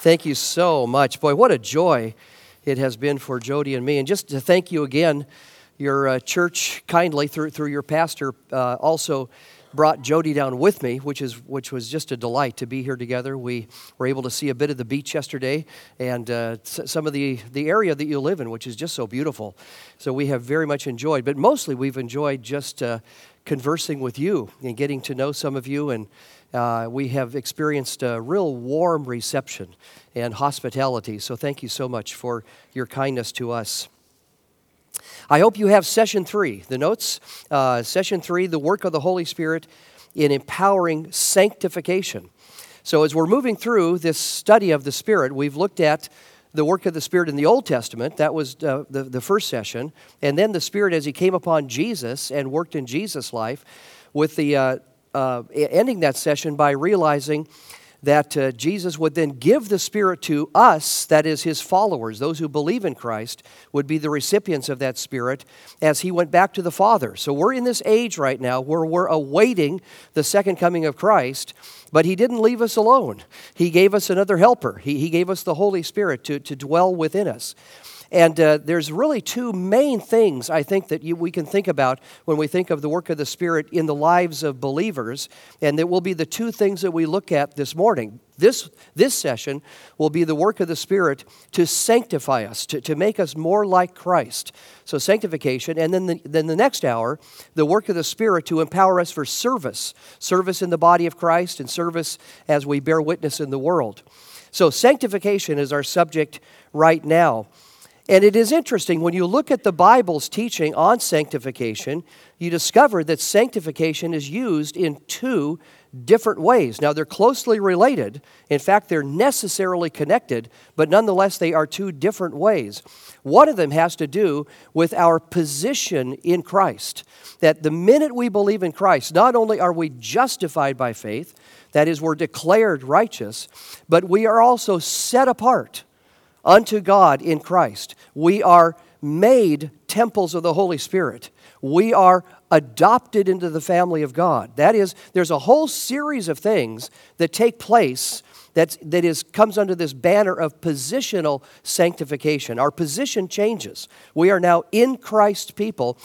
Thank you so much. Boy, what a joy it has been for Jody and me. And just to thank you again, your uh, church kindly, through, through your pastor, uh, also brought Jody down with me, which, is, which was just a delight to be here together. We were able to see a bit of the beach yesterday and uh, some of the, the area that you live in, which is just so beautiful. So we have very much enjoyed, but mostly we've enjoyed just uh, conversing with you and getting to know some of you and uh, we have experienced a real warm reception and hospitality. So thank you so much for your kindness to us. I hope you have session three, the notes. Uh, session three, the work of the Holy Spirit in empowering sanctification. So, as we're moving through this study of the Spirit, we've looked at the work of the Spirit in the Old Testament. That was uh, the, the first session. And then the Spirit as He came upon Jesus and worked in Jesus' life with the, uh, uh, ending that session by realizing that uh, Jesus would then give the Spirit to us, that is, his followers, those who believe in Christ, would be the recipients of that Spirit as he went back to the Father. So we're in this age right now where we're awaiting the second coming of Christ, but he didn't leave us alone. He gave us another helper, he, he gave us the Holy Spirit to, to dwell within us. And uh, there's really two main things I think that you, we can think about when we think of the work of the Spirit in the lives of believers. And that will be the two things that we look at this morning. This, this session will be the work of the Spirit to sanctify us, to, to make us more like Christ. So, sanctification. And then the, then the next hour, the work of the Spirit to empower us for service service in the body of Christ and service as we bear witness in the world. So, sanctification is our subject right now. And it is interesting when you look at the Bible's teaching on sanctification, you discover that sanctification is used in two different ways. Now, they're closely related. In fact, they're necessarily connected, but nonetheless, they are two different ways. One of them has to do with our position in Christ. That the minute we believe in Christ, not only are we justified by faith, that is, we're declared righteous, but we are also set apart unto God in Christ. We are made temples of the Holy Spirit. We are adopted into the family of God. That is, there's a whole series of things that take place that's, that is, comes under this banner of positional sanctification. Our position changes. We are now in Christ people.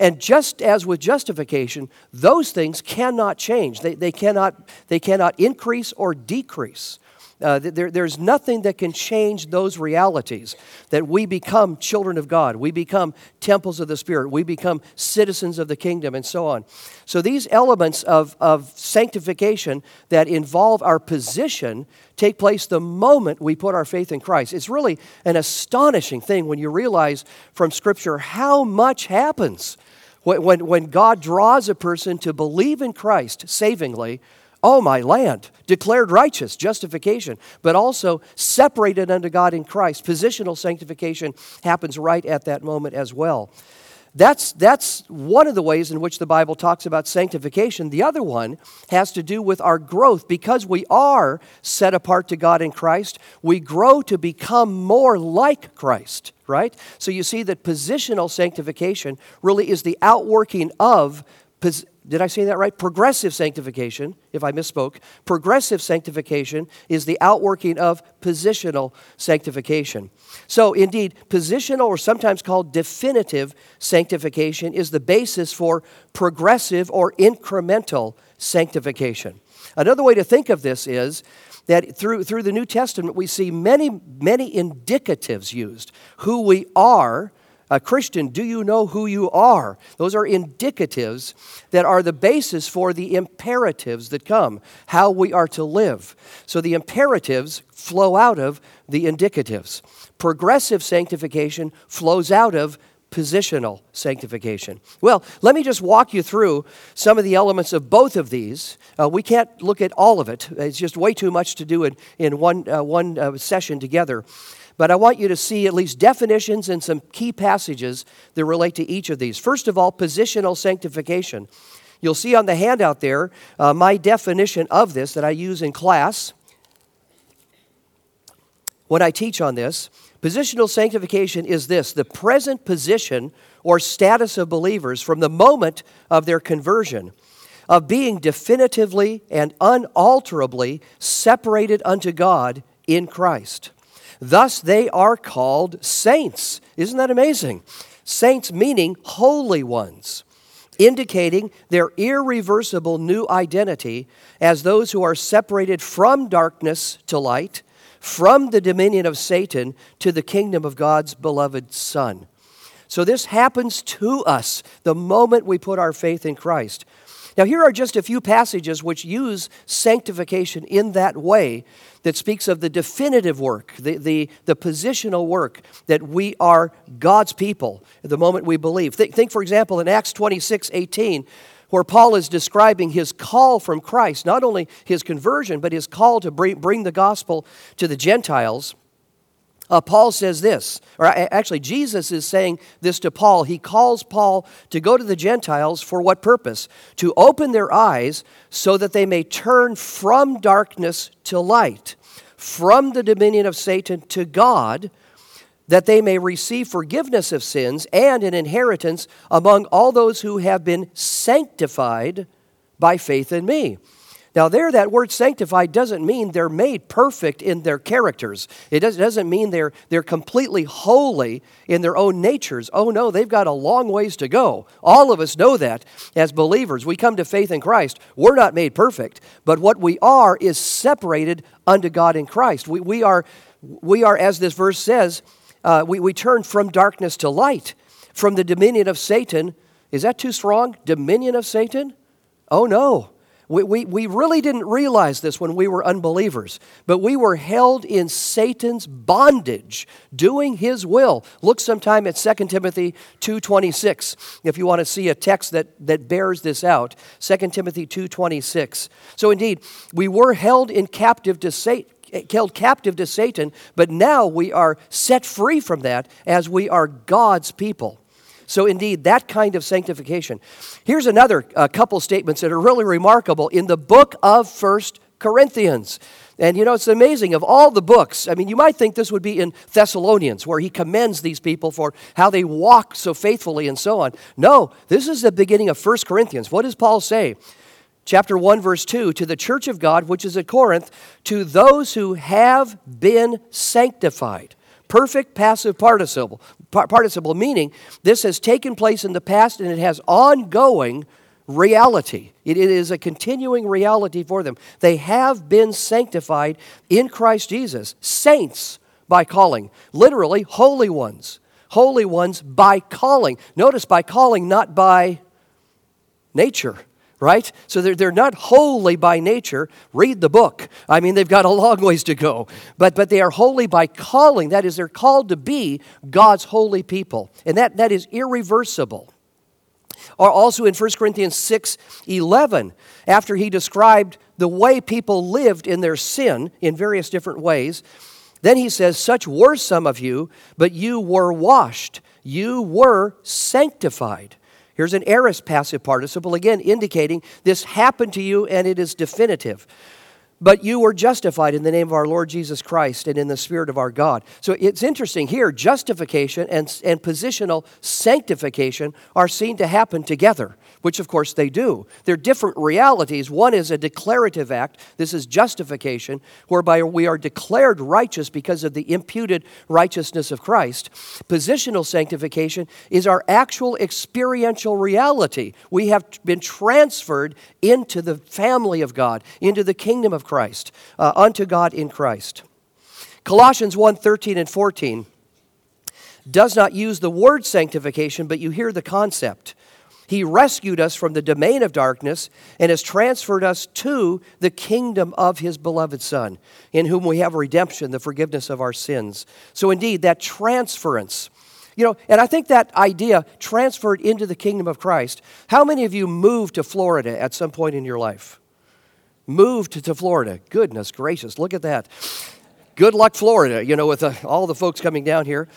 And just as with justification, those things cannot change. They, they, cannot, they cannot increase or decrease. Uh, there, there's nothing that can change those realities that we become children of God, we become temples of the Spirit, we become citizens of the kingdom, and so on. So, these elements of, of sanctification that involve our position take place the moment we put our faith in Christ. It's really an astonishing thing when you realize from Scripture how much happens when, when, when God draws a person to believe in Christ savingly Oh, my land, declared righteous, justification, but also separated unto God in Christ. Positional sanctification happens right at that moment as well. That's, that's one of the ways in which the Bible talks about sanctification. The other one has to do with our growth. Because we are set apart to God in Christ, we grow to become more like Christ, right? So you see that positional sanctification really is the outworking of did I say that right? Progressive sanctification, if I misspoke, progressive sanctification is the outworking of positional sanctification. So, indeed, positional or sometimes called definitive sanctification is the basis for progressive or incremental sanctification. Another way to think of this is that through, through the New Testament, we see many, many indicatives used. Who we are, a Christian, do you know who you are? Those are indicatives that are the basis for the imperatives that come, how we are to live. So the imperatives flow out of the indicatives. Progressive sanctification flows out of positional sanctification. Well, let me just walk you through some of the elements of both of these. Uh, we can't look at all of it, it's just way too much to do in, in one, uh, one uh, session together but I want you to see at least definitions and some key passages that relate to each of these. First of all, positional sanctification. You'll see on the handout there uh, my definition of this that I use in class when I teach on this. Positional sanctification is this the present position or status of believers from the moment of their conversion, of being definitively and unalterably separated unto God in Christ. Thus, they are called saints. Isn't that amazing? Saints meaning holy ones, indicating their irreversible new identity as those who are separated from darkness to light, from the dominion of Satan to the kingdom of God's beloved Son. So, this happens to us the moment we put our faith in Christ. Now, here are just a few passages which use sanctification in that way that speaks of the definitive work, the, the, the positional work that we are God's people at the moment we believe. Think, think, for example, in Acts 26 18, where Paul is describing his call from Christ, not only his conversion, but his call to bring, bring the gospel to the Gentiles. Uh, Paul says this, or actually, Jesus is saying this to Paul. He calls Paul to go to the Gentiles for what purpose? To open their eyes so that they may turn from darkness to light, from the dominion of Satan to God, that they may receive forgiveness of sins and an inheritance among all those who have been sanctified by faith in me. Now, there, that word sanctified doesn't mean they're made perfect in their characters. It doesn't mean they're, they're completely holy in their own natures. Oh, no, they've got a long ways to go. All of us know that as believers. We come to faith in Christ. We're not made perfect, but what we are is separated unto God in Christ. We, we, are, we are, as this verse says, uh, we, we turn from darkness to light, from the dominion of Satan. Is that too strong? Dominion of Satan? Oh, no. We, we, we really didn't realize this when we were unbelievers, but we were held in Satan's bondage, doing his will. Look sometime at 2 Timothy 2.26 if you want to see a text that, that bears this out. 2 Timothy 2.26. So indeed, we were held in captive to Satan held captive to Satan, but now we are set free from that as we are God's people. So, indeed, that kind of sanctification. Here's another uh, couple statements that are really remarkable in the book of First Corinthians. And you know, it's amazing of all the books. I mean, you might think this would be in Thessalonians, where he commends these people for how they walk so faithfully and so on. No, this is the beginning of First Corinthians. What does Paul say? Chapter 1, verse 2 To the church of God, which is at Corinth, to those who have been sanctified perfect passive participle, participle, meaning this has taken place in the past and it has ongoing reality. It, is a continuing reality for them. They have been sanctified in Christ Jesus, saints by calling, literally, holy ones. Holy ones by calling. Notice by calling, not by nature right? So they're, they're not holy by nature. Read the book. I mean, they've got a long ways to go. But, but they are holy by calling. That is, they're called to be God's holy people. And that, that is irreversible. Or also in 1 Corinthians 6 11, after he described the way people lived in their sin in various different ways, then he says, Such were some of you, but you were washed, you were sanctified Here's an aorist passive participle, again indicating this happened to you and it is definitive. But you were justified in the name of our Lord Jesus Christ and in the Spirit of our God. So it's interesting here, justification and, and positional sanctification are seen to happen together which of course they do. They're different realities. One is a declarative act, this is justification, whereby we are declared righteous because of the imputed righteousness of Christ. Positional sanctification is our actual experiential reality. We have been transferred into the family of God, into the kingdom of Christ, uh, unto God in Christ. Colossians 1 13 and 14 does not use the word sanctification, but you hear the concept. He rescued us from the domain of darkness and has transferred us to the kingdom of His beloved Son, in whom we have redemption, the forgiveness of our sins. So, indeed, that transference, you know, and I think that idea transferred into the kingdom of Christ. How many of you moved to Florida at some point in your life? Moved to Florida. Goodness gracious, look at that. Good luck, Florida, you know, with uh, all the folks coming down here.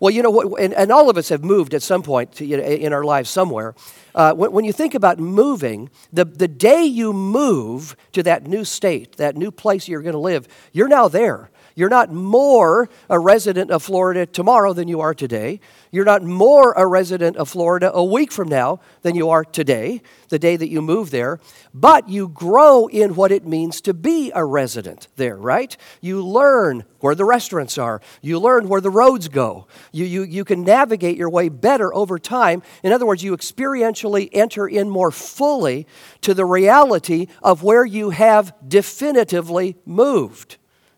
Well, you know what, and, and, all of us have moved at some point to, you know, in our lives somewhere. Uh, when, when, you think about moving, the, the day you move to that new state, that new place you're going to live, you're now there. You're not more a resident of Florida tomorrow than you are today. You're not more a resident of Florida a week from now than you are today, the day that you move there. But you grow in what it means to be a resident there, right? You learn where the restaurants are, you learn where the roads go. You, you, you can navigate your way better over time. In other words, you experientially enter in more fully to the reality of where you have definitively moved.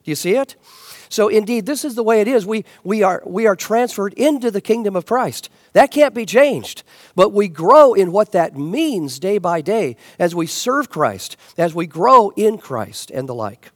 Do you see it? So, indeed, this is the way it is. We, we, are, we are transferred into the kingdom of Christ. That can't be changed. But we grow in what that means day by day as we serve Christ, as we grow in Christ, and the like.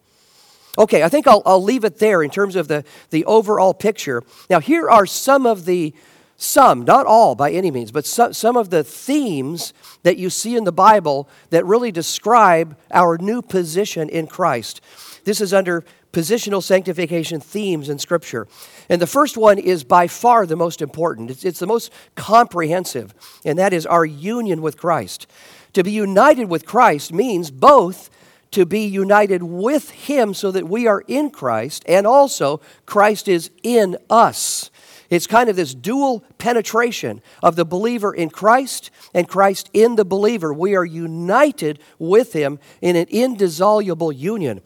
Okay, I think I'll, I'll leave it there in terms of the, the overall picture. Now, here are some of the, some, not all by any means, but some, some of the themes that you see in the Bible that really describe our new position in Christ. This is under positional sanctification themes in Scripture. And the first one is by far the most important, it's, it's the most comprehensive, and that is our union with Christ. To be united with Christ means both to be united with Him so that we are in Christ and also Christ is in us. It's kind of this dual penetration of the believer in Christ and Christ in the believer. We are united with Him in an indissoluble union.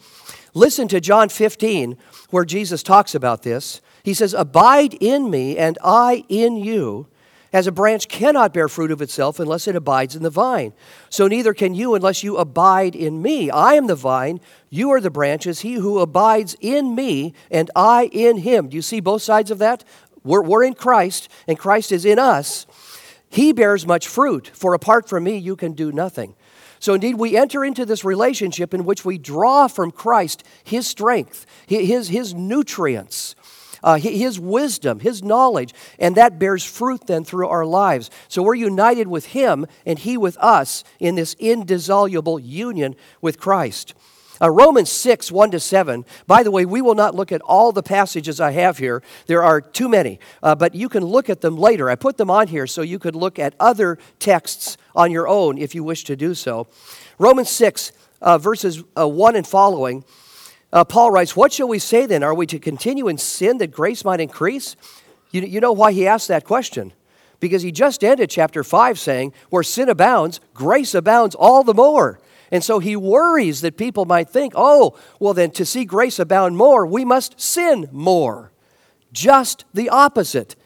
Listen to John 15, where Jesus talks about this. He says, Abide in me, and I in you, as a branch cannot bear fruit of itself unless it abides in the vine. So neither can you unless you abide in me. I am the vine, you are the branches. He who abides in me, and I in him. Do you see both sides of that? We're, we're in Christ, and Christ is in us. He bears much fruit, for apart from me, you can do nothing. So, indeed, we enter into this relationship in which we draw from Christ His strength, His, his nutrients, uh, His wisdom, His knowledge, and that bears fruit then through our lives. So, we're united with Him and He with us in this indissoluble union with Christ. Uh, Romans 6, 1 to 7. By the way, we will not look at all the passages I have here. There are too many, uh, but you can look at them later. I put them on here so you could look at other texts on your own if you wish to do so. Romans 6, uh, verses uh, 1 and following, uh, Paul writes, What shall we say then? Are we to continue in sin that grace might increase? You, you know why he asked that question? Because he just ended chapter 5 saying, Where sin abounds, grace abounds all the more. And so he worries that people might think, oh, well, then to see grace abound more, we must sin more. Just the opposite.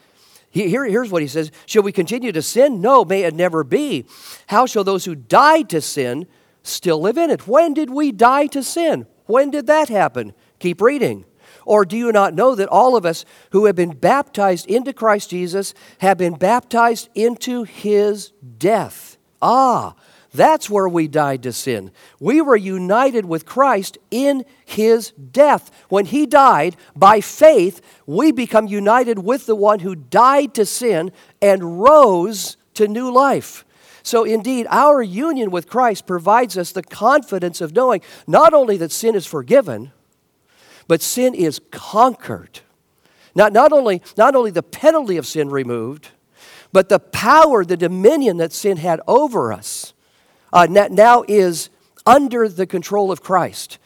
Here, here's what he says Shall we continue to sin? No, may it never be. How shall those who died to sin still live in it? When did we die to sin? When did that happen? Keep reading. Or do you not know that all of us who have been baptized into Christ Jesus have been baptized into his death? Ah, that's where we died to sin. We were united with Christ in his death. When he died, by faith, we become united with the one who died to sin and rose to new life. So, indeed, our union with Christ provides us the confidence of knowing not only that sin is forgiven, but sin is conquered. Not, not, only, not only the penalty of sin removed, but the power, the dominion that sin had over us uh, now is under the control of Christ.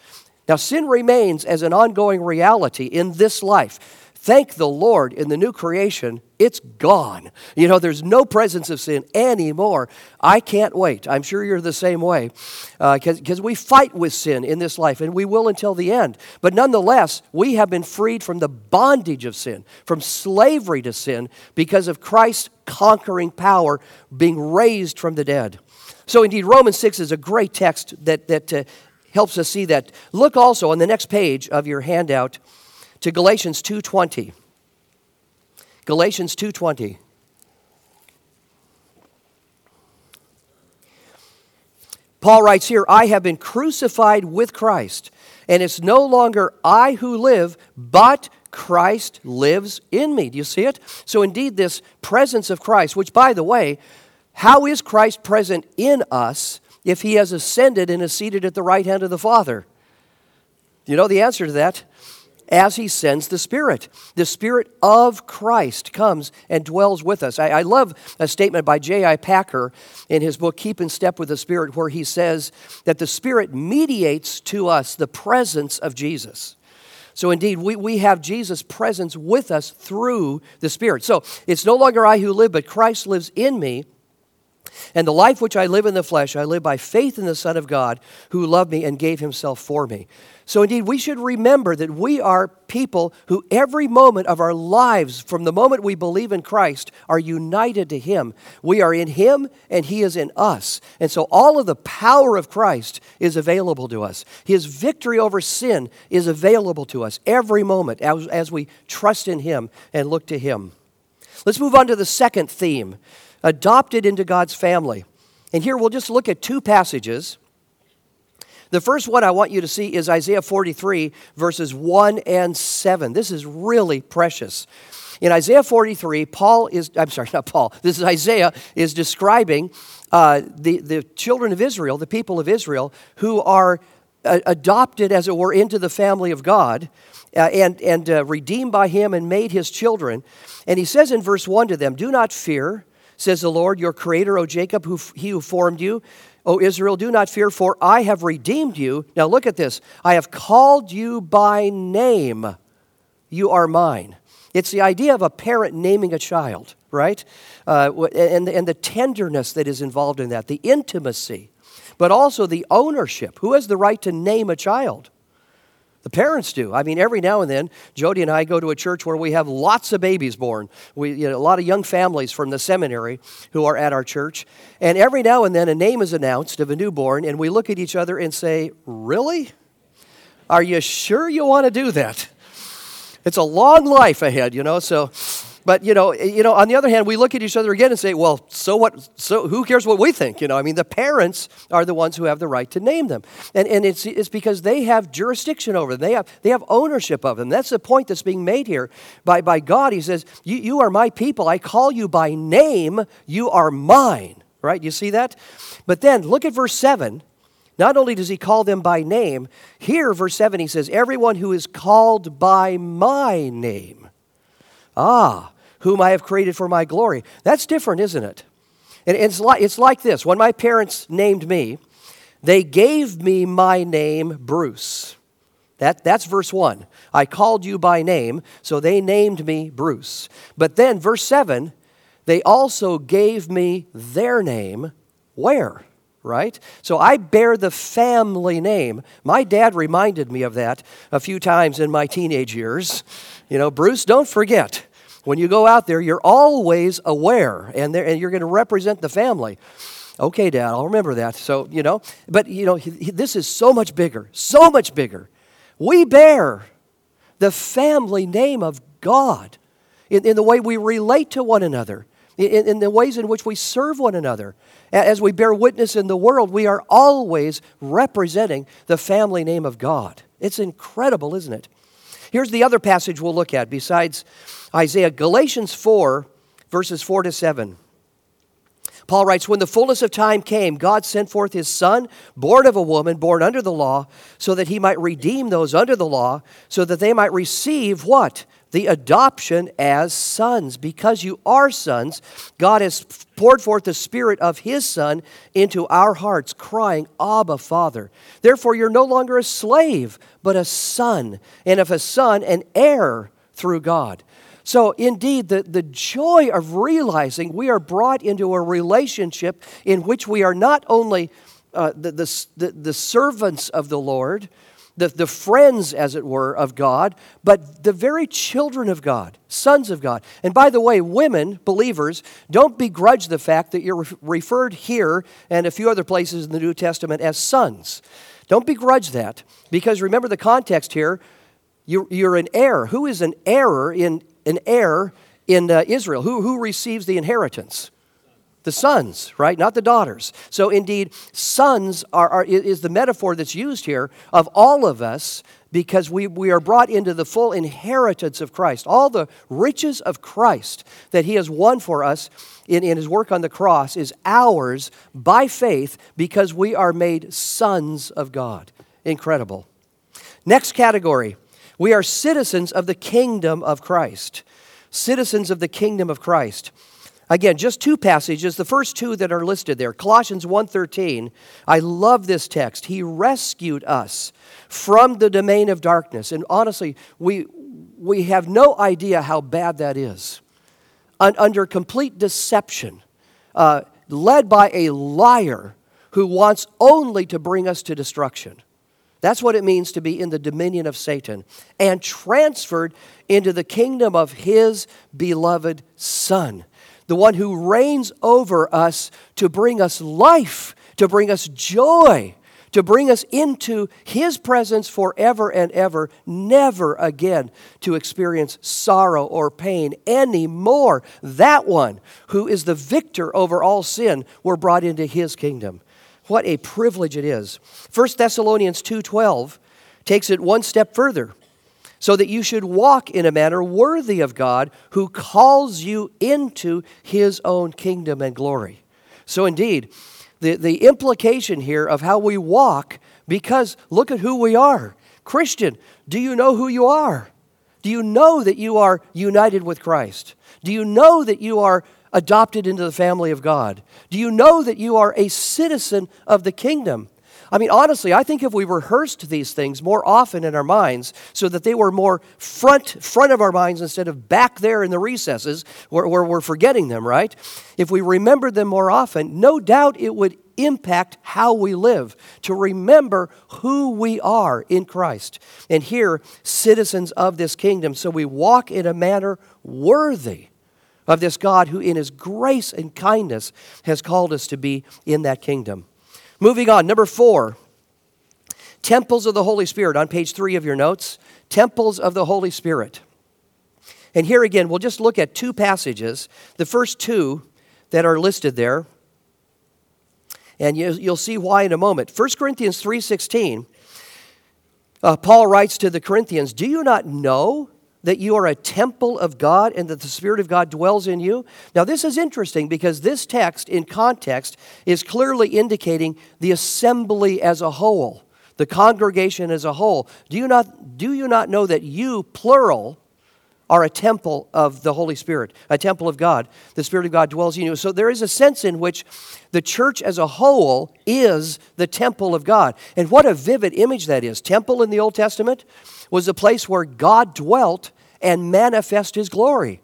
Now, sin remains as an ongoing reality in this life. Thank the Lord in the new creation, it's gone. You know, there's no presence of sin anymore. I can't wait. I'm sure you're the same way. Because uh, we fight with sin in this life, and we will until the end. But nonetheless, we have been freed from the bondage of sin, from slavery to sin, because of Christ's conquering power being raised from the dead. So, indeed, Romans 6 is a great text that, that uh, helps us see that. Look also on the next page of your handout to Galatians 2.20. Galatians 2.20. Paul writes here, I have been crucified with Christ, and it's no longer I who live, but Christ lives in me. Do you see it? So, indeed, this presence of Christ, which, by the way, how is Christ present in us if he has ascended and is seated at the right hand of the Father? You know the answer to that? As he sends the Spirit. The Spirit of Christ comes and dwells with us. I, I love a statement by J.I. Packer in his book, Keep in Step with the Spirit, where he says that the Spirit mediates to us the presence of Jesus. So, indeed, we, we have Jesus' presence with us through the Spirit. So, it's no longer I who live, but Christ lives in me. And the life which I live in the flesh, I live by faith in the Son of God who loved me and gave himself for me. So, indeed, we should remember that we are people who, every moment of our lives, from the moment we believe in Christ, are united to Him. We are in Him and He is in us. And so, all of the power of Christ is available to us. His victory over sin is available to us every moment as, as we trust in Him and look to Him. Let's move on to the second theme adopted into God's family. And here we'll just look at two passages. The first one I want you to see is Isaiah 43, verses 1 and 7. This is really precious. In Isaiah 43, Paul is, I'm sorry, not Paul, this is Isaiah, is describing uh, the, the children of Israel, the people of Israel, who are uh, adopted, as it were, into the family of God uh, and, and uh, redeemed by him and made his children. And he says in verse 1 to them, Do not fear says the Lord, your creator, O Jacob, who, he who formed you. O Israel, do not fear, for I have redeemed you. Now look at this. I have called you by name. You are mine. It's the idea of a parent naming a child, right? Uh, and, and the tenderness that is involved in that, the intimacy, but also the ownership. Who has the right to name a child? The parents do. I mean, every now and then, Jody and I go to a church where we have lots of babies born. We, you know, a lot of young families from the seminary who are at our church. And every now and then, a name is announced of a newborn, and we look at each other and say, Really? Are you sure you want to do that? It's a long life ahead, you know, so but you know, you know, on the other hand, we look at each other again and say, "Well, so what? So who cares what we think?" You know, I mean, the parents are the ones who have the right to name them, and and it's it's because they have jurisdiction over them. They have they have ownership of them. That's the point that's being made here by by God. He says, "You you are my people. I call you by name. You are mine." Right? You see that? But then look at verse seven. Not only does he call them by name, here, verse 7, he says, Everyone who is called by my name. Ah, whom I have created for my glory. That's different, isn't it? And it's like, it's like this when my parents named me, they gave me my name, Bruce. That, that's verse 1. I called you by name, so they named me Bruce. But then, verse 7, they also gave me their name, where? Right? So I bear the family name. My dad reminded me of that a few times in my teenage years. You know, Bruce, don't forget, when you go out there, you're always aware, and, and you're going to represent the family. Okay, Dad, I'll remember that. So, you know, but, you know, this is so much bigger, so much bigger. We bear the family name of God in, in the way we relate to one another, in, in the ways in which we serve one another. As we bear witness in the world, we are always representing the family name of God. It's incredible, isn't it? Here's the other passage we'll look at besides Isaiah, Galatians 4, verses 4 to 7. Paul writes, When the fullness of time came, God sent forth his Son, born of a woman, born under the law, so that he might redeem those under the law, so that they might receive what? The adoption as sons. Because you are sons, God has poured forth the Spirit of his Son into our hearts, crying, Abba, Father. Therefore, you're no longer a slave, but a son, and if a son, an heir through God. So, indeed, the, the joy of realizing we are brought into a relationship in which we are not only uh, the, the, the servants of the Lord, the, the friends, as it were, of God, but the very children of God, sons of God. And by the way, women, believers, don't begrudge the fact that you're referred here and a few other places in the New Testament as sons. Don't begrudge that, because remember the context here. You're, you're an heir. Who is an heir in, an heir in uh, Israel. Who, who receives the inheritance? The sons, right? Not the daughters. So, indeed, sons are, are, is the metaphor that's used here of all of us because we, we are brought into the full inheritance of Christ. All the riches of Christ that He has won for us in, in His work on the cross is ours by faith because we are made sons of God. Incredible. Next category we are citizens of the kingdom of Christ. Citizens of the kingdom of Christ. Again, just two passages, the first two that are listed there. Colossians 1:13. I love this text. He rescued us from the domain of darkness. And honestly, we we have no idea how bad that is. Un- under complete deception, uh, led by a liar who wants only to bring us to destruction. That's what it means to be in the dominion of Satan and transferred into the kingdom of his beloved Son the one who reigns over us to bring us life, to bring us joy, to bring us into his presence forever and ever, never again to experience sorrow or pain anymore. That one who is the victor over all sin, we're brought into his kingdom. What a privilege it is. 1 Thessalonians 2:12 takes it one step further so that you should walk in a manner worthy of God who calls you into his own kingdom and glory. So, indeed, the, the implication here of how we walk, because look at who we are. Christian, do you know who you are? Do you know that you are united with Christ? Do you know that you are adopted into the family of God? Do you know that you are a citizen of the kingdom? I mean, honestly, I think if we rehearsed these things more often in our minds so that they were more front, front of our minds instead of back there in the recesses where, where we're forgetting them, right? If we remembered them more often, no doubt it would impact how we live, to remember who we are in Christ. And here, citizens of this kingdom, so we walk in a manner worthy of this God who, in his grace and kindness, has called us to be in that kingdom. Moving on, number four, temples of the Holy Spirit on page three of your notes. Temples of the Holy Spirit. And here again, we'll just look at two passages. The first two that are listed there. And you'll see why in a moment. 1 Corinthians 3.16, uh, Paul writes to the Corinthians, Do you not know that you are a temple of God and that the Spirit of God dwells in you? Now, this is interesting because this text, in context, is clearly indicating the assembly as a whole, the congregation as a whole. Do you not, do you not know that you, plural, are a temple of the Holy Spirit, a temple of God? The Spirit of God dwells in you. So there is a sense in which the church as a whole is the temple of God. And what a vivid image that is. Temple in the Old Testament was a place where God dwelt and manifest his glory.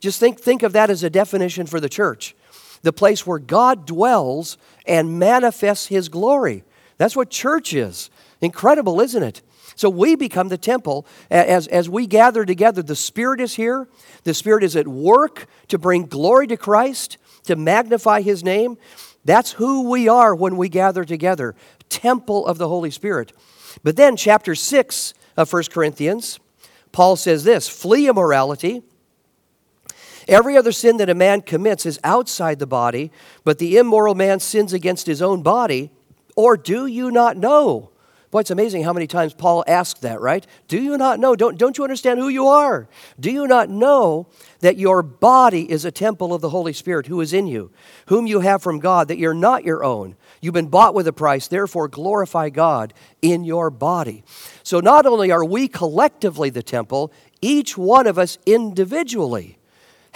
Just think, think of that as a definition for the church the place where God dwells and manifests his glory. That's what church is. Incredible, isn't it? So we become the temple as, as we gather together. The Spirit is here, the Spirit is at work to bring glory to Christ, to magnify his name. That's who we are when we gather together temple of the Holy Spirit. But then, chapter 6 of 1 Corinthians, Paul says this flee immorality. Every other sin that a man commits is outside the body, but the immoral man sins against his own body. Or do you not know? Boy, it's amazing how many times Paul asked that, right? Do you not know? Don't, don't you understand who you are? Do you not know that your body is a temple of the Holy Spirit who is in you, whom you have from God, that you're not your own? You've been bought with a price, therefore glorify God in your body. So not only are we collectively the temple, each one of us individually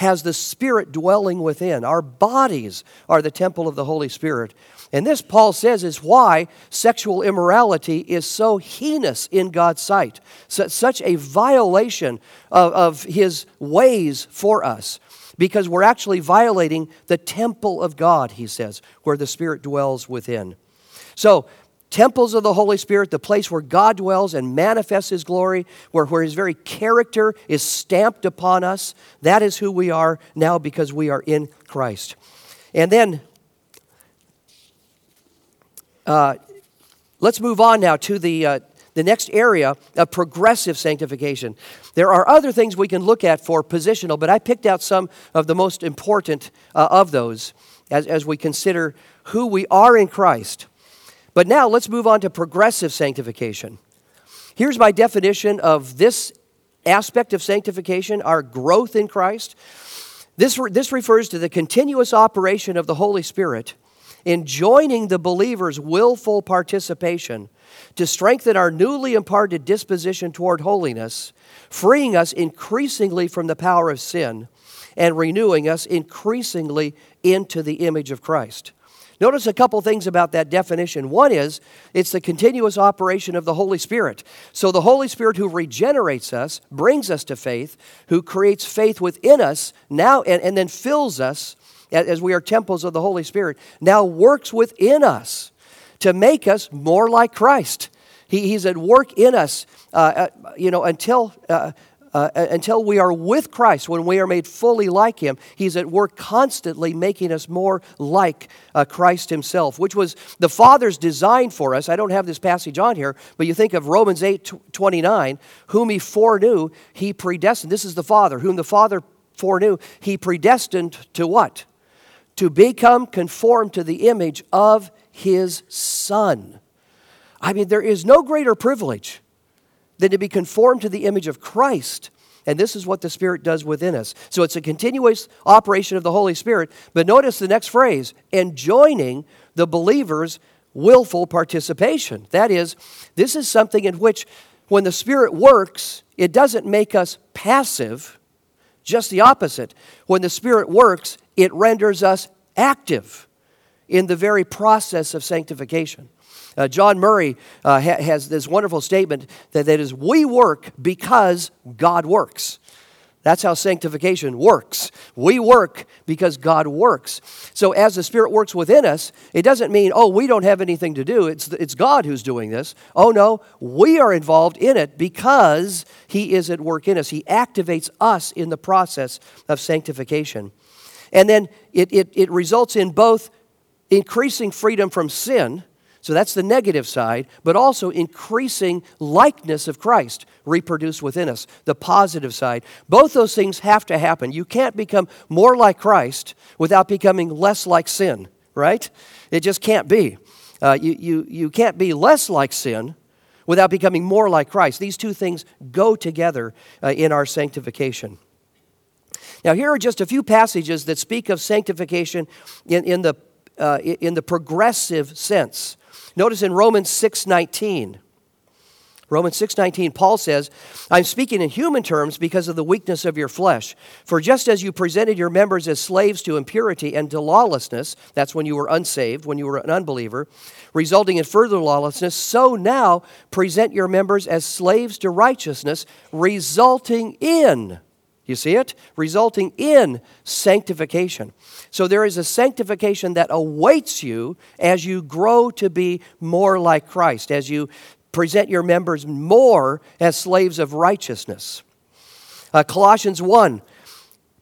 has the Spirit dwelling within. Our bodies are the temple of the Holy Spirit. And this, Paul says, is why sexual immorality is so heinous in God's sight, such a violation of, of his ways for us, because we're actually violating the temple of God, he says, where the Spirit dwells within. So, temples of the Holy Spirit, the place where God dwells and manifests His glory, where, where His very character is stamped upon us. That is who we are now because we are in Christ. And then uh, let's move on now to the, uh, the next area of progressive sanctification. There are other things we can look at for positional, but I picked out some of the most important uh, of those as, as we consider who we are in Christ. But now let's move on to progressive sanctification. Here's my definition of this aspect of sanctification our growth in Christ. This, this refers to the continuous operation of the Holy Spirit in joining the believer's willful participation to strengthen our newly imparted disposition toward holiness, freeing us increasingly from the power of sin, and renewing us increasingly into the image of Christ. Notice a couple things about that definition. One is it's the continuous operation of the Holy Spirit. So, the Holy Spirit who regenerates us, brings us to faith, who creates faith within us now, and, and then fills us as we are temples of the Holy Spirit, now works within us to make us more like Christ. He, he's at work in us, uh, uh, you know, until. Uh, uh, until we are with Christ, when we are made fully like Him, He's at work constantly making us more like uh, Christ Himself, which was the Father's design for us. I don't have this passage on here, but you think of Romans 8 29, whom He foreknew, He predestined. This is the Father, whom the Father foreknew, He predestined to what? To become conformed to the image of His Son. I mean, there is no greater privilege than to be conformed to the image of Christ. And this is what the Spirit does within us. So it's a continuous operation of the Holy Spirit. But notice the next phrase enjoining the believer's willful participation. That is, this is something in which when the Spirit works, it doesn't make us passive, just the opposite. When the Spirit works, it renders us active in the very process of sanctification. Uh, John Murray uh, ha- has this wonderful statement that, that is, we work because God works. That's how sanctification works. We work because God works. So, as the Spirit works within us, it doesn't mean, oh, we don't have anything to do. It's, it's God who's doing this. Oh, no, we are involved in it because He is at work in us. He activates us in the process of sanctification. And then it, it, it results in both increasing freedom from sin so that's the negative side, but also increasing likeness of Christ reproduced within us, the positive side. Both those things have to happen. You can't become more like Christ without becoming less like sin, right? It just can't be. Uh, you, you, you can't be less like sin without becoming more like Christ. These two things go together uh, in our sanctification. Now, here are just a few passages that speak of sanctification in, in, the, uh, in the progressive sense. Notice in Romans 6:19. Romans 6:19 Paul says, "I'm speaking in human terms because of the weakness of your flesh. For just as you presented your members as slaves to impurity and to lawlessness, that's when you were unsaved, when you were an unbeliever, resulting in further lawlessness, so now present your members as slaves to righteousness, resulting in you see it? Resulting in sanctification. So there is a sanctification that awaits you as you grow to be more like Christ, as you present your members more as slaves of righteousness. Uh, Colossians 1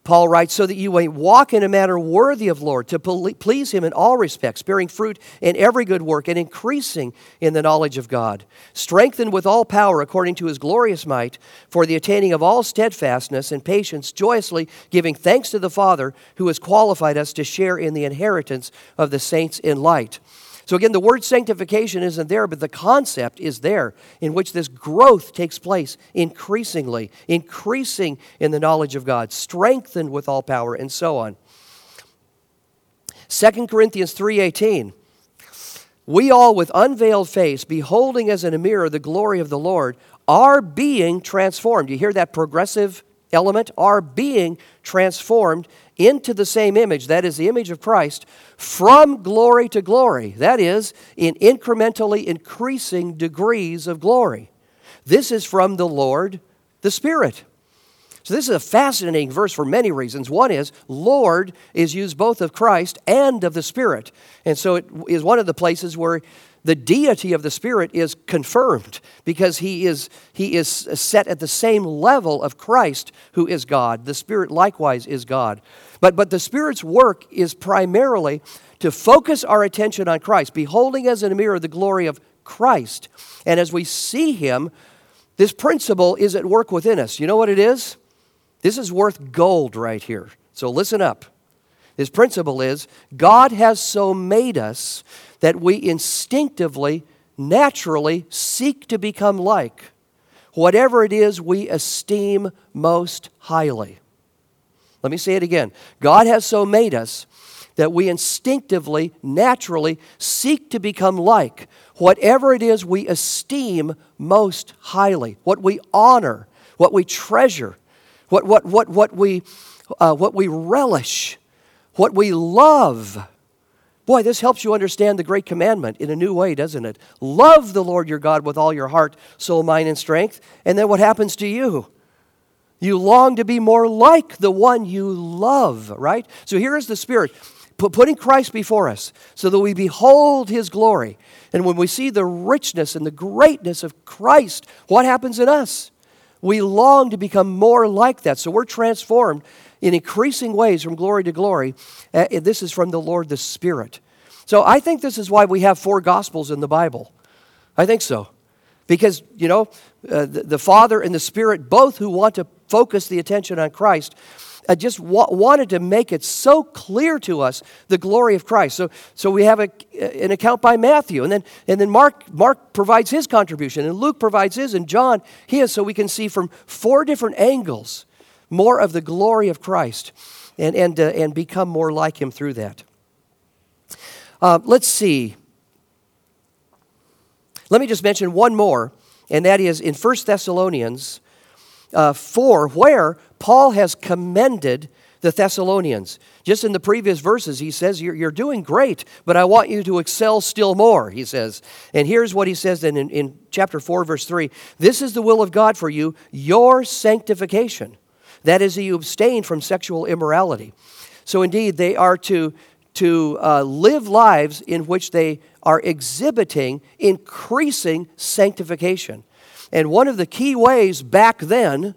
Paul writes, so that you may walk in a manner worthy of Lord, to please Him in all respects, bearing fruit in every good work, and increasing in the knowledge of God, strengthened with all power according to His glorious might, for the attaining of all steadfastness and patience, joyously giving thanks to the Father who has qualified us to share in the inheritance of the saints in light. So, again, the word sanctification isn't there, but the concept is there in which this growth takes place increasingly, increasing in the knowledge of God, strengthened with all power, and so on. 2 Corinthians 3:18 We all with unveiled face beholding as in a mirror the glory of the Lord are being transformed. You hear that progressive element are being transformed into the same image, that is the image of Christ, from glory to glory, that is, in incrementally increasing degrees of glory. This is from the Lord, the Spirit. So, this is a fascinating verse for many reasons. One is, Lord is used both of Christ and of the Spirit. And so, it is one of the places where the deity of the Spirit is confirmed because he is, he is set at the same level of Christ, who is God. The Spirit likewise is God. But, but the Spirit's work is primarily to focus our attention on Christ, beholding as in a mirror the glory of Christ. And as we see Him, this principle is at work within us. You know what it is? This is worth gold right here. So listen up. This principle is God has so made us that we instinctively, naturally seek to become like whatever it is we esteem most highly. Let me say it again. God has so made us that we instinctively, naturally seek to become like whatever it is we esteem most highly, what we honor, what we treasure, what, what, what, what, we, uh, what we relish, what we love. Boy, this helps you understand the great commandment in a new way, doesn't it? Love the Lord your God with all your heart, soul, mind, and strength. And then what happens to you? You long to be more like the one you love, right? So here is the Spirit putting Christ before us so that we behold his glory. And when we see the richness and the greatness of Christ, what happens in us? We long to become more like that. So we're transformed in increasing ways from glory to glory. Uh, this is from the Lord the Spirit. So I think this is why we have four Gospels in the Bible. I think so. Because, you know, uh, the, the Father and the Spirit, both who want to focus the attention on Christ, I just wa- wanted to make it so clear to us the glory of Christ. So, so we have a, an account by Matthew, and then, and then Mark, Mark provides his contribution, and Luke provides his, and John his, so we can see from four different angles more of the glory of Christ and, and, uh, and become more like him through that. Uh, let's see. Let me just mention one more, and that is in 1 Thessalonians uh, 4, where Paul has commended the Thessalonians. Just in the previous verses, he says, You're, you're doing great, but I want you to excel still more, he says. And here's what he says then in, in chapter 4, verse 3 This is the will of God for you, your sanctification. That is, you abstain from sexual immorality. So indeed, they are to, to uh, live lives in which they are exhibiting increasing sanctification. And one of the key ways back then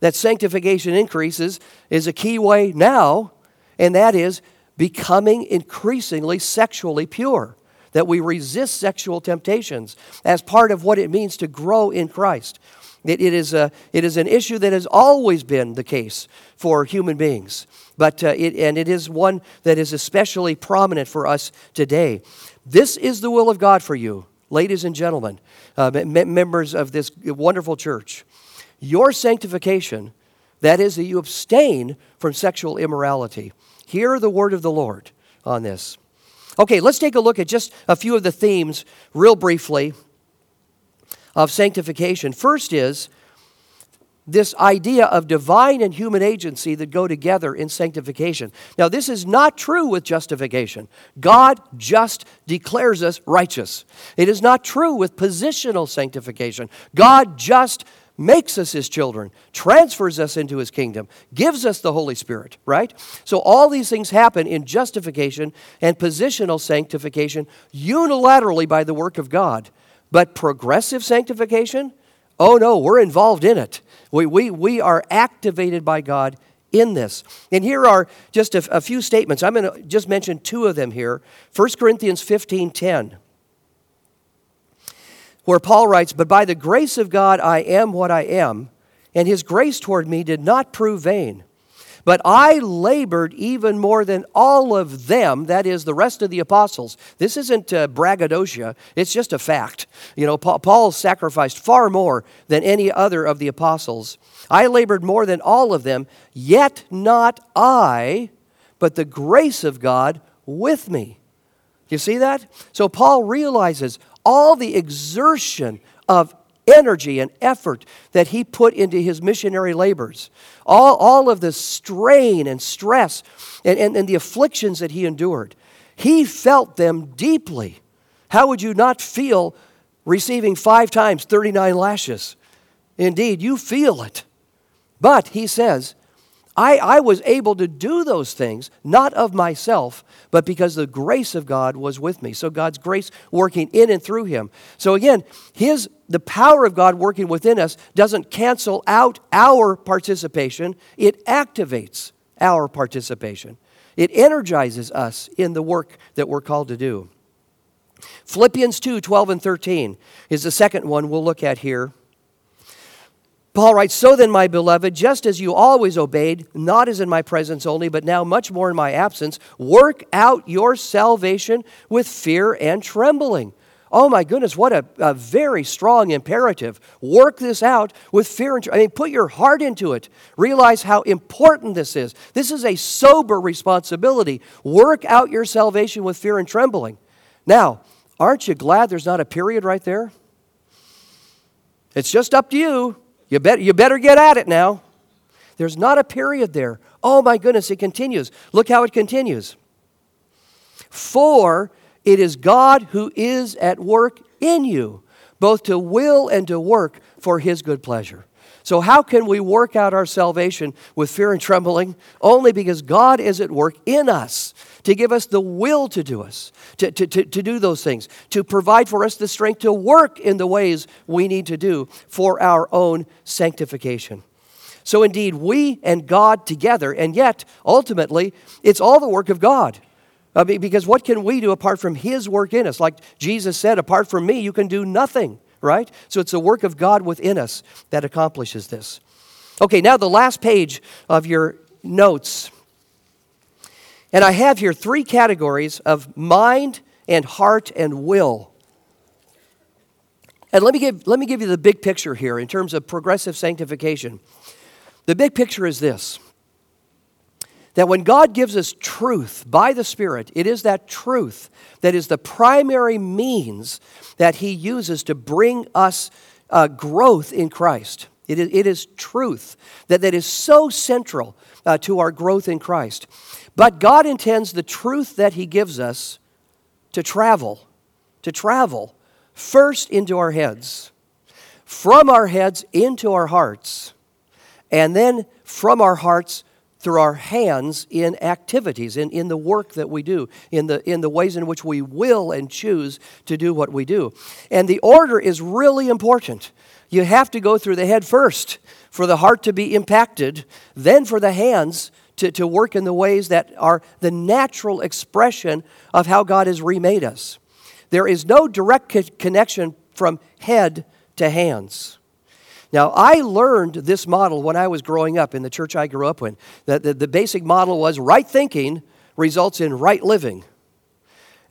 that sanctification increases is a key way now, and that is becoming increasingly sexually pure. That we resist sexual temptations as part of what it means to grow in Christ. It, it, is, a, it is an issue that has always been the case for human beings, but, uh, it, and it is one that is especially prominent for us today. This is the will of God for you, ladies and gentlemen, uh, members of this wonderful church. Your sanctification, that is, that you abstain from sexual immorality. Hear the word of the Lord on this. Okay, let's take a look at just a few of the themes, real briefly, of sanctification. First is this idea of divine and human agency that go together in sanctification. Now, this is not true with justification. God just declares us righteous. It is not true with positional sanctification. God just makes us his children, transfers us into his kingdom, gives us the Holy Spirit, right? So all these things happen in justification and positional sanctification unilaterally by the work of God. But progressive sanctification, oh no, we're involved in it. We, we, we are activated by God in this. And here are just a, a few statements. I'm going to just mention two of them here. 1 Corinthians 15 10 where Paul writes, But by the grace of God I am what I am, and his grace toward me did not prove vain. But I labored even more than all of them, that is, the rest of the apostles. This isn't uh, braggadocio, it's just a fact. You know, Paul sacrificed far more than any other of the apostles. I labored more than all of them, yet not I, but the grace of God with me. You see that? So Paul realizes all the exertion of energy and effort that he put into his missionary labors, all, all of the strain and stress and, and, and the afflictions that he endured, he felt them deeply. How would you not feel receiving five times 39 lashes? Indeed, you feel it. But he says, I, I was able to do those things, not of myself, but because the grace of God was with me. So God's grace working in and through him. So again, his the power of God working within us doesn't cancel out our participation, it activates our participation. It energizes us in the work that we're called to do. Philippians 2 12 and 13 is the second one we'll look at here. Paul writes, So then, my beloved, just as you always obeyed, not as in my presence only, but now much more in my absence, work out your salvation with fear and trembling. Oh my goodness, what a, a very strong imperative. Work this out with fear and I mean, put your heart into it. Realize how important this is. This is a sober responsibility. Work out your salvation with fear and trembling. Now, aren't you glad there's not a period right there? It's just up to you. You, bet, you better get at it now. There's not a period there. Oh my goodness, it continues. Look how it continues. For it is God who is at work in you, both to will and to work for his good pleasure. So, how can we work out our salvation with fear and trembling? Only because God is at work in us to give us the will to do us, to, to, to, to, do those things, to provide for us the strength to work in the ways we need to do for our own sanctification. So, indeed, we and God together, and yet, ultimately, it's all the work of God. Because what can we do apart from His work in us? Like Jesus said, apart from me, you can do nothing, right? So it's the work of God within us that accomplishes this. Okay, now the last page of your notes. And I have here three categories of mind and heart and will. And let me give, let me give you the big picture here in terms of progressive sanctification. The big picture is this that when God gives us truth by the Spirit, it is that truth that is the primary means that He uses to bring us uh, growth in Christ. It is, it is truth that, that is so central uh, to our growth in Christ. But God intends the truth that He gives us to travel, to travel first into our heads, from our heads into our hearts, and then from our hearts through our hands in activities, in, in the work that we do, in the, in the ways in which we will and choose to do what we do. And the order is really important. You have to go through the head first for the heart to be impacted, then for the hands to, to work in the ways that are the natural expression of how God has remade us. There is no direct connection from head to hands. Now, I learned this model when I was growing up in the church I grew up in. That the, the basic model was right thinking results in right living.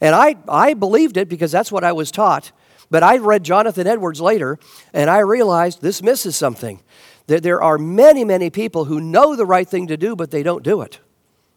And I, I believed it because that's what I was taught. But I read Jonathan Edwards later, and I realized this misses something. There, there are many, many people who know the right thing to do, but they don't do it.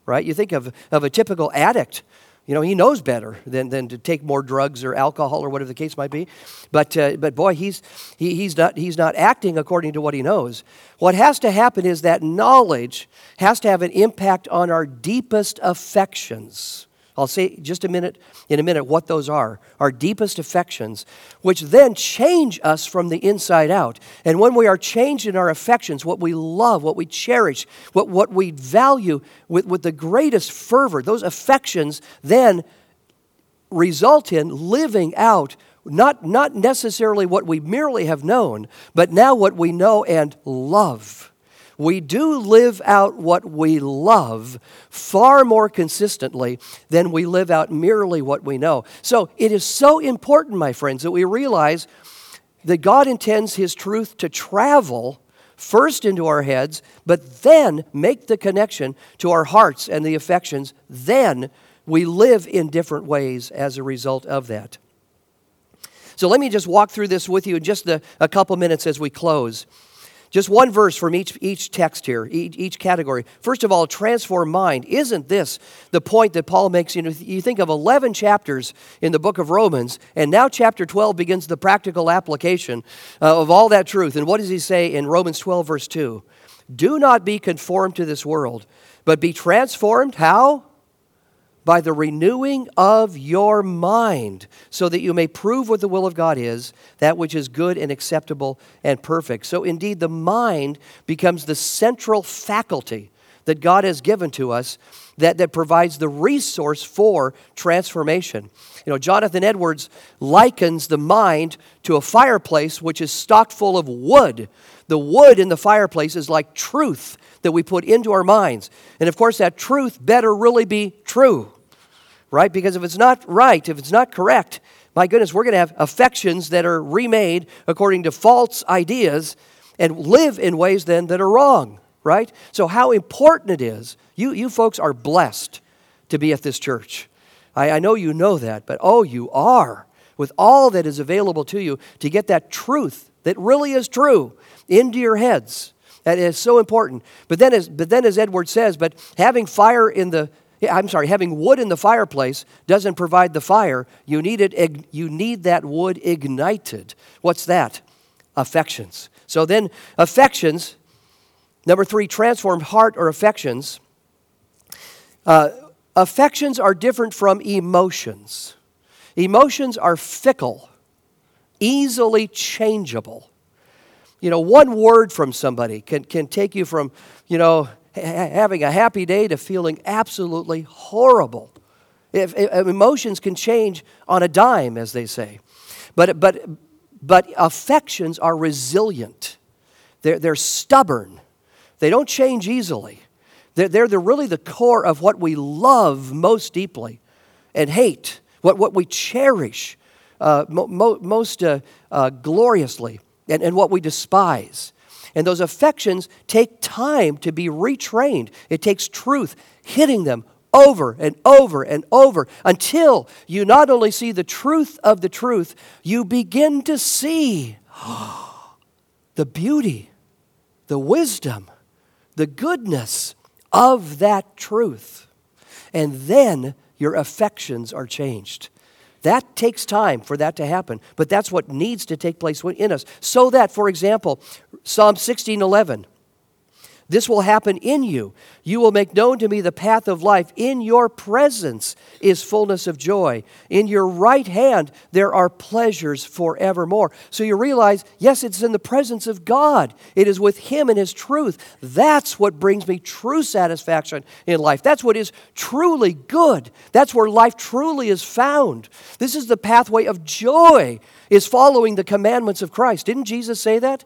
Right? You think of, of a typical addict you know, he knows better than, than to take more drugs or alcohol or whatever the case might be. But, uh, but boy, he's, he, he's, not, he's not acting according to what he knows. What has to happen is that knowledge has to have an impact on our deepest affections. I'll say just a minute in a minute what those are our deepest affections, which then change us from the inside out. And when we are changed in our affections, what we love, what we cherish, what, what we value with, with the greatest fervor, those affections then result in living out not, not necessarily what we merely have known, but now what we know and love we do live out what we love far more consistently than we live out merely what we know. So it is so important, my friends, that we realize that God intends His truth to travel first into our heads, but then make the connection to our hearts and the affections. Then we live in different ways as a result of that. So let me just walk through this with you in just a, a couple minutes as we close. Just one verse from each, each text here, each, each category. First of all, transform mind. Isn't this the point that Paul makes? You know, you think of 11 chapters in the book of Romans, and now chapter 12 begins the practical application uh, of all that truth. And what does he say in Romans 12, verse 2? Do not be conformed to this world, but be transformed. How? By the renewing of your mind, so that you may prove what the will of God is, that which is good and acceptable and perfect. So, indeed, the mind becomes the central faculty that God has given to us that, that provides the resource for transformation. You know, Jonathan Edwards likens the mind to a fireplace which is stocked full of wood. The wood in the fireplace is like truth that we put into our minds. And of course, that truth better really be true, right? Because if it's not right, if it's not correct, my goodness, we're going to have affections that are remade according to false ideas and live in ways then that are wrong, right? So, how important it is. You, you folks are blessed to be at this church. I, I know you know that, but oh, you are with all that is available to you to get that truth that really is true into your heads. That is so important. But then, as, but then, as Edward says, but having fire in the I'm sorry, having wood in the fireplace doesn't provide the fire. You need, it, you need that wood ignited. What's that? Affections. So then, affections, number three, transformed heart or affections. Uh, affections are different from emotions. Emotions are fickle, easily changeable. You know, one word from somebody can, can take you from, you know, having a happy day to feeling absolutely horrible. If, if, emotions can change on a dime, as they say. But, but, but affections are resilient, they're, they're stubborn, they don't change easily. They're, they're the, really the core of what we love most deeply and hate, what, what we cherish uh, mo- mo- most uh, uh, gloriously, and, and what we despise. And those affections take time to be retrained. It takes truth hitting them over and over and over until you not only see the truth of the truth, you begin to see the beauty, the wisdom, the goodness of that truth. And then your affections are changed. That takes time for that to happen, but that's what needs to take place in us. So that, for example, Psalm 16:11 this will happen in you. You will make known to me the path of life. In your presence is fullness of joy. In your right hand there are pleasures forevermore. So you realize, yes, it's in the presence of God. It is with Him and His truth. That's what brings me true satisfaction in life. That's what is truly good. That's where life truly is found. This is the pathway of joy, is following the commandments of Christ. Didn't Jesus say that?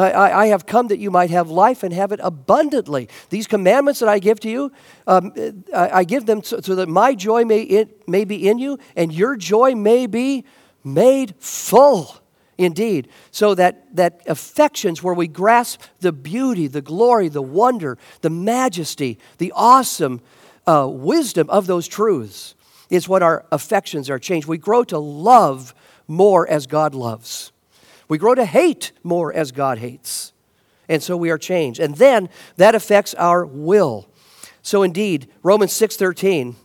I, I, have come that you might have life and have it abundantly. These commandments that I give to you, um, I, I, give them so, so, that my joy may, it, may be in you and your joy may be made full indeed. So that, that affections where we grasp the beauty, the glory, the wonder, the majesty, the awesome uh, wisdom of those truths is what our affections are changed. We grow to love more as God loves. We grow to hate more as God hates. And so we are changed. And then that affects our will. So indeed, Romans 6:13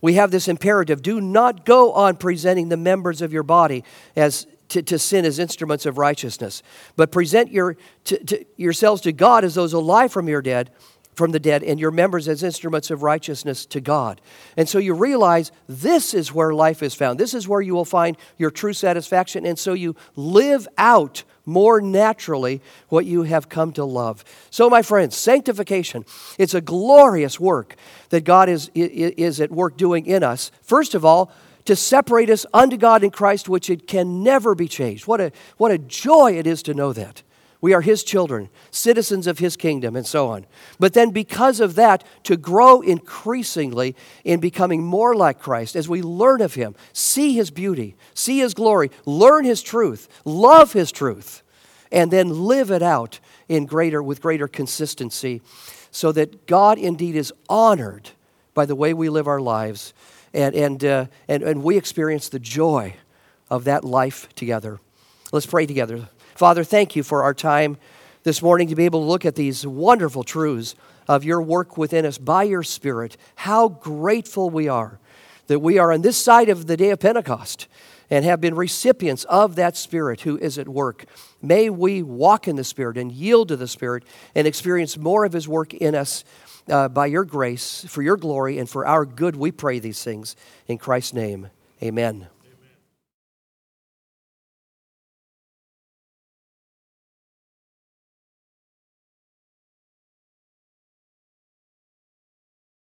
we have this imperative do not go on presenting the members of your body as to, to sin as instruments of righteousness, but present your, to, to yourselves to God as those alive from your dead, from the dead and your members as instruments of righteousness to God. And so you realize this is where life is found. This is where you will find your true satisfaction. And so you live out more naturally what you have come to love. So, my friends, sanctification, it's a glorious work that God is, is at work doing in us. First of all, to separate us unto God in Christ, which it can never be changed. What a, what a joy it is to know that. We are His children, citizens of His kingdom, and so on. But then, because of that, to grow increasingly in becoming more like Christ as we learn of Him, see His beauty, see His glory, learn His truth, love His truth, and then live it out in greater, with greater consistency so that God indeed is honored by the way we live our lives and, and, uh, and, and we experience the joy of that life together. Let's pray together. Father, thank you for our time this morning to be able to look at these wonderful truths of your work within us by your Spirit. How grateful we are that we are on this side of the day of Pentecost and have been recipients of that Spirit who is at work. May we walk in the Spirit and yield to the Spirit and experience more of His work in us uh, by your grace, for your glory, and for our good. We pray these things in Christ's name. Amen.